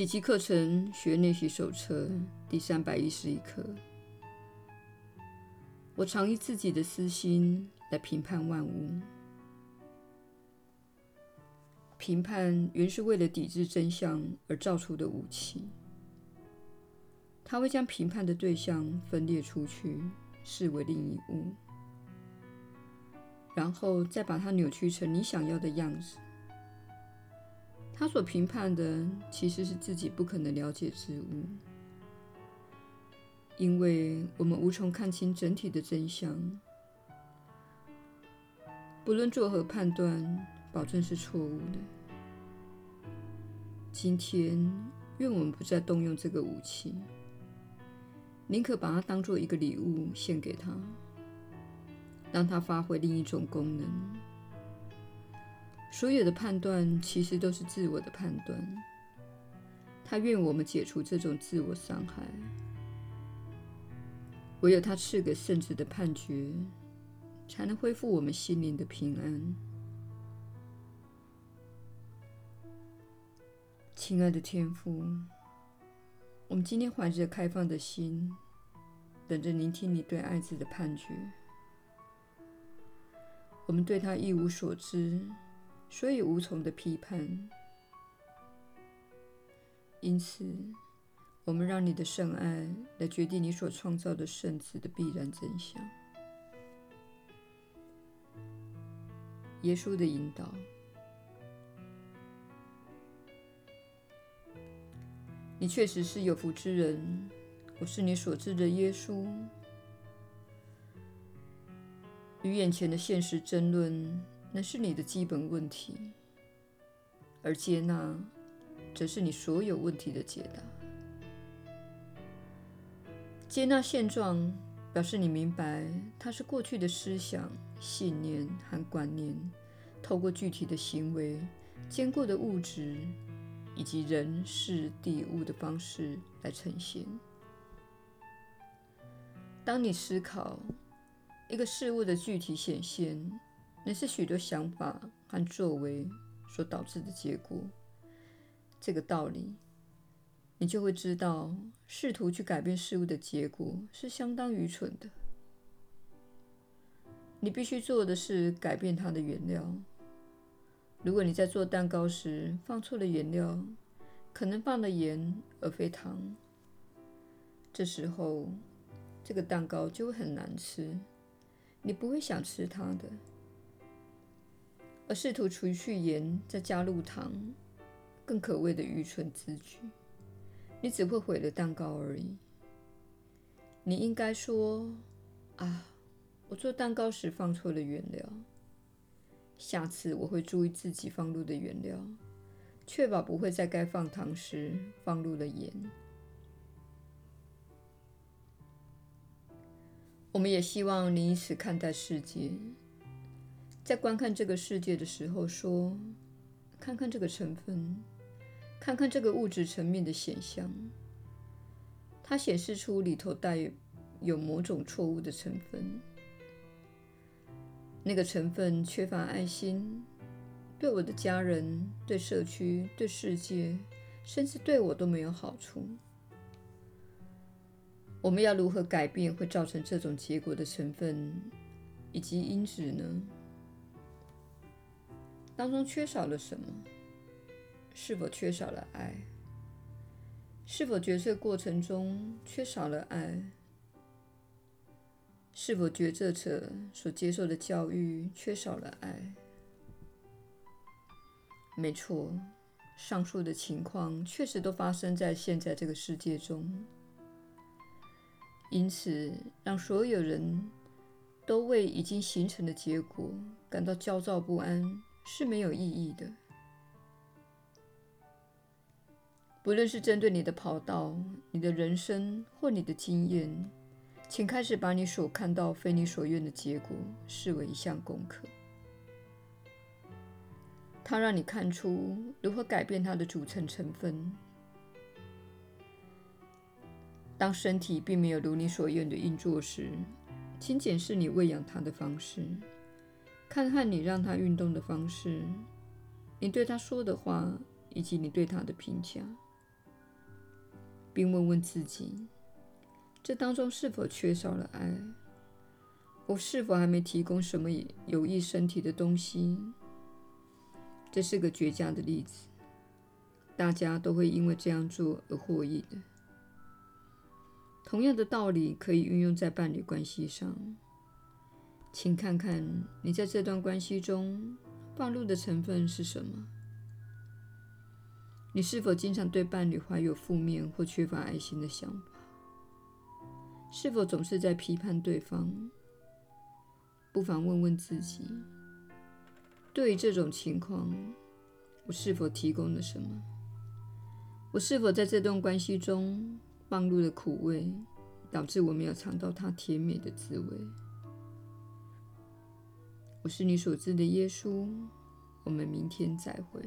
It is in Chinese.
奇迹课程学练习手册第三百一十一课。我常以自己的私心来评判万物。评判原是为了抵制真相而造出的武器。它会将评判的对象分裂出去，视为另一物，然后再把它扭曲成你想要的样子。他所评判的其实是自己不可能了解之物，因为我们无从看清整体的真相。不论作何判断，保证是错误的。今天，愿我们不再动用这个武器，宁可把它当作一个礼物献给他，让它发挥另一种功能。所有的判断其实都是自我的判断。他愿我们解除这种自我伤害。唯有他赐给圣子的判决，才能恢复我们心灵的平安。亲爱的天父，我们今天怀着开放的心，等着聆听你对爱子的判决。我们对他一无所知。所以无从的批判，因此，我们让你的圣爱来决定你所创造的圣子的必然真相。耶稣的引导，你确实是有福之人。我是你所知的耶稣。与眼前的现实争论。那是你的基本问题，而接纳则是你所有问题的解答。接纳现状，表示你明白它是过去的思想、信念和观念，透过具体的行为、坚固的物质以及人事地物的方式来呈现。当你思考一个事物的具体显现，那是许多想法和作为所导致的结果。这个道理，你就会知道，试图去改变事物的结果是相当愚蠢的。你必须做的是改变它的原料。如果你在做蛋糕时放错了原料，可能放了盐而非糖，这时候这个蛋糕就会很难吃，你不会想吃它的。而试图除去盐，再加入糖，更可谓的愚蠢之举。你只会毁了蛋糕而已。你应该说：“啊，我做蛋糕时放错了原料。下次我会注意自己放入的原料，确保不会在该放糖时放入了盐。”我们也希望你以此看待世界。在观看这个世界的时候，说：“看看这个成分，看看这个物质层面的显象，它显示出里头带有某种错误的成分。那个成分缺乏爱心，对我的家人、对社区、对世界，甚至对我都没有好处。我们要如何改变会造成这种结果的成分以及因子呢？”当中缺少了什么？是否缺少了爱？是否决策过程中缺少了爱？是否决策者所接受的教育缺少了爱？没错，上述的情况确实都发生在现在这个世界中。因此，让所有人都为已经形成的结果感到焦躁不安。是没有意义的。不论是针对你的跑道、你的人生或你的经验，请开始把你所看到非你所愿的结果视为一项功课。它让你看出如何改变它的组成成分。当身体并没有如你所愿的运作时，请检视你喂养它的方式。看看你让他运动的方式，你对他说的话，以及你对他的评价。并问问自己：这当中是否缺少了爱？我是否还没提供什么有益身体的东西？这是个绝佳的例子，大家都会因为这样做而获益的。同样的道理可以运用在伴侣关系上。请看看你在这段关系中暴露的成分是什么？你是否经常对伴侣怀有负面或缺乏爱心的想法？是否总是在批判对方？不妨问问自己：对于这种情况，我是否提供了什么？我是否在这段关系中暴露了苦味，导致我没有尝到它甜美的滋味？我是你所知的耶稣。我们明天再会。